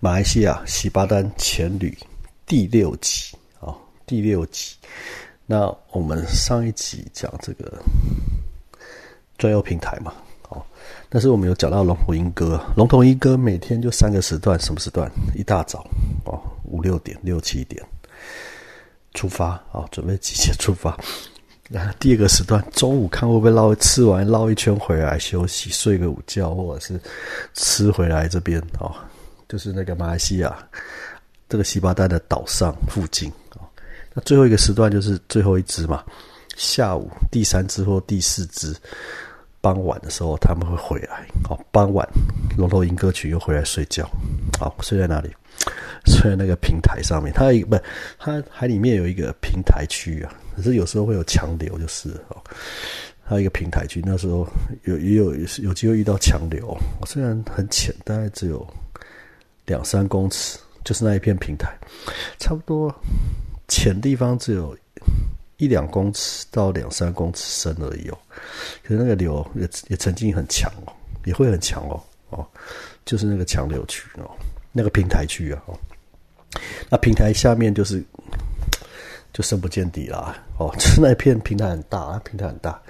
马来西亚喜巴丹前旅第六集啊，第六集。那我们上一集讲这个专用平台嘛，哦，但是我们有讲到龙头鹰哥，龙头鹰哥每天就三个时段，什么时段？一大早哦，五六点、六七点出发啊，准备集结出发。那第二个时段，中午看会不会捞吃完绕一圈回来休息，睡个午觉，或者是吃回来这边哦，就是那个马来西亚这个西巴丹的岛上附近啊。那最后一个时段就是最后一只嘛，下午第三只或第四只，傍晚的时候他们会回来。好，傍晚龙头鹰歌曲又回来睡觉。好，睡在哪里？睡在那个平台上面。它一不，它海里面有一个平台区啊。可是有时候会有强流，就是哦，还有一个平台区，那时候有也有有机会遇到强流，虽然很浅，大概只有两三公尺，就是那一片平台，差不多浅地方只有一两公尺到两三公尺深而已哦。可是那个流也也曾经很强哦，也会很强哦哦，就是那个强流区哦，那个平台区啊哦，那平台下面就是。就深不见底啦，哦，就是那片平台很大，平台很大，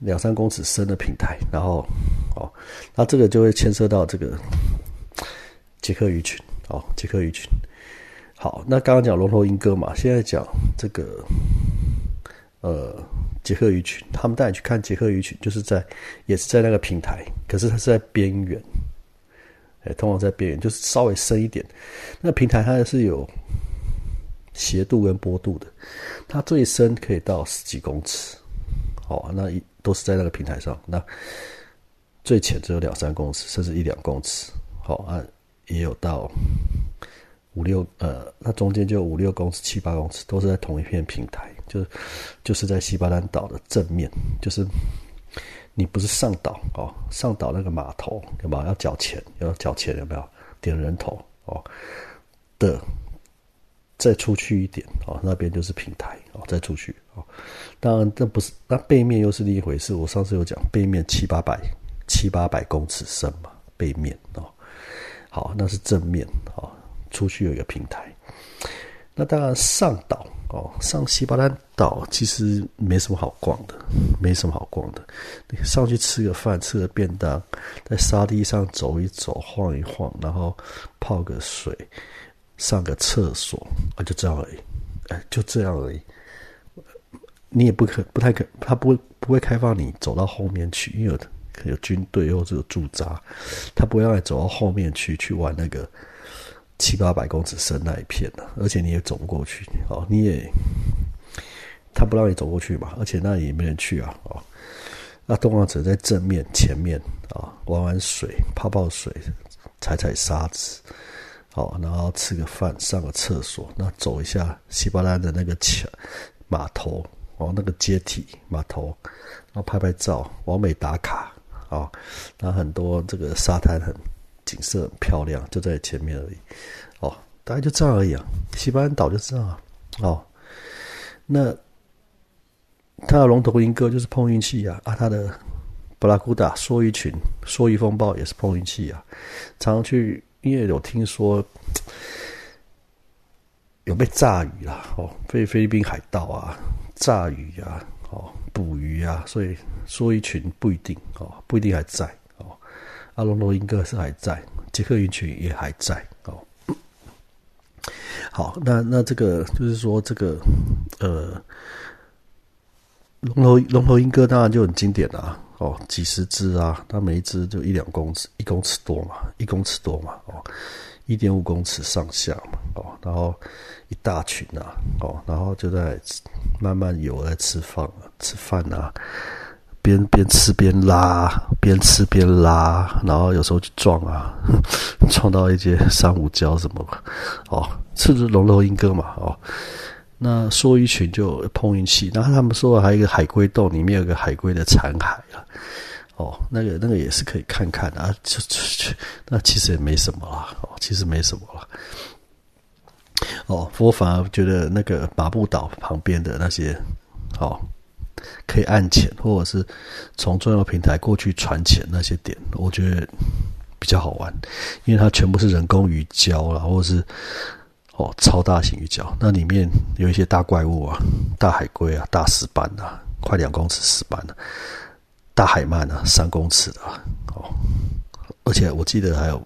两三公尺深的平台，然后，哦，那这个就会牵涉到这个杰克鱼群，哦，杰克鱼群。好，那刚刚讲龙头鹰哥嘛，现在讲这个，呃，杰克鱼群，他们带你去看杰克鱼群，就是在也是在那个平台，可是它是在边缘，哎，通常在边缘，就是稍微深一点，那平台它是有。斜度跟坡度的，它最深可以到十几公尺，哦，那一都是在那个平台上。那最浅只有两三公尺，甚至一两公尺，好啊，也有到五六呃，那中间就五六公尺、七八公尺，都是在同一片平台，就是就是在西巴丹岛的正面，就是你不是上岛哦，上岛那个码头有没有要缴钱？要缴钱有没有？点人头哦的。再出去一点哦，那边就是平台哦，再出去哦。当然，这不是那背面又是另一回事。我上次有讲，背面七八百七八百公尺深嘛，背面哦。好，那是正面哦，出去有一个平台。那当然上岛哦，上西巴丹岛其实没什么好逛的，没什么好逛的。你上去吃个饭，吃个便当，在沙地上走一走，晃一晃，然后泡个水。上个厕所啊，就这样而已，哎，就这样而已。你也不可不太可，他不会不会开放你走到后面去，因为有军队或者有驻扎，他不会让你走到后面去去玩那个七八百公尺深那一片的，而且你也走不过去哦，你也他不让你走过去嘛，而且那里也没人去啊，哦，那动浪者在正面前面啊，玩玩水，泡泡水，踩踩沙子。好，然后吃个饭，上个厕所，那走一下西巴兰的那个桥码头哦，那个阶梯码头，然后拍拍照，完美打卡啊。那很多这个沙滩很景色很漂亮，就在前面而已。哦，大概就这样而已啊。西班牙岛就这样啊。哦，那他的龙头鹰哥就是碰运气啊啊，他的布拉古达梭鱼群梭鱼风暴也是碰运气啊，常常去。因为有听说有被炸鱼啦，哦，被菲律宾海盗啊炸鱼啊，哦，捕鱼啊，所以说一群不一定哦，不一定还在哦。阿隆罗英哥是还在，杰克鱼群也还在哦。好，那那这个就是说这个呃，龙头龙头鹰哥当然就很经典啦。哦，几十只啊，它每一只就一两公尺，一公尺多嘛，一公尺多嘛，哦，一点五公尺上下嘛，哦，然后一大群啊，哦，然后就在慢慢游在吃饭，吃饭啊，边边吃边拉，边吃边拉，然后有时候去撞啊，撞到一些珊瑚礁什么，哦，是不是龙头鹰哥嘛，哦。那说一群就碰运气，然后他们说还有一个海龟洞，里面有个海龟的残骸啊，哦，那个那个也是可以看看啊，就就那其实也没什么啦，哦，其实没什么啦，哦，我反而觉得那个马布岛旁边的那些，哦，可以按钱或者是从重要平台过去传钱那些点，我觉得比较好玩，因为它全部是人工鱼礁啦，或者是哦超大型鱼礁，那里面有一些大怪物啊，大海龟啊，大石斑啊，快两公尺石斑的，大海鳗啊，三公尺的哦，而且我记得还有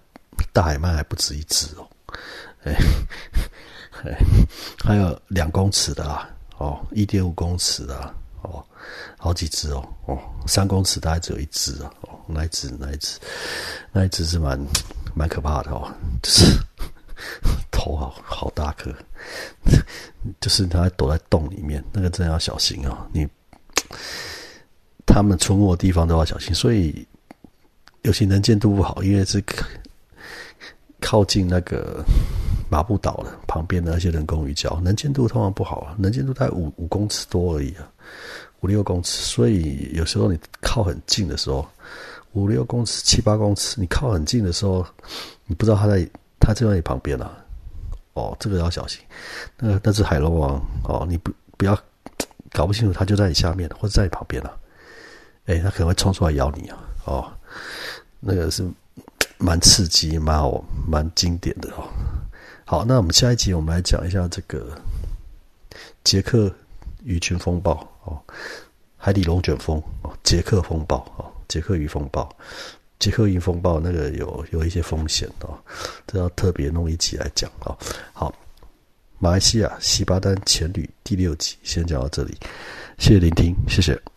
大海鳗还不止一只哦，哎，还有两公尺的啊，哦，一点五公尺的哦，好几只哦，哦，三公尺大概只有一只，哦，那一只那一只那一只是蛮蛮可怕的哦，就是 头好好大颗，就是它躲在洞里面，那个真的要小心哦，你。他们出没的地方都要小心，所以尤其能见度不好，因为是靠近那个马步岛的旁边的那些人工鱼礁，能见度通常不好啊，能见度在五五公尺多而已啊，五六公尺。所以有时候你靠很近的时候，五六公尺、七八公尺，你靠很近的时候，你不知道他在他就在你旁边啊。哦，这个要小心。那那只海龙王哦，你不不要搞不清楚，它就在你下面或者在你旁边了。哎，它可能会冲出来咬你啊！哦，那个是蛮刺激、蛮好、蛮经典的哦。好，那我们下一集我们来讲一下这个杰克鱼群风暴哦，海底龙卷风哦，杰克风暴哦，杰克鱼风暴，杰克鱼风暴那个有有一些风险哦，这要特别弄一集来讲哦。好，马来西亚西巴丹前旅第六集先讲到这里，谢谢聆听，谢谢。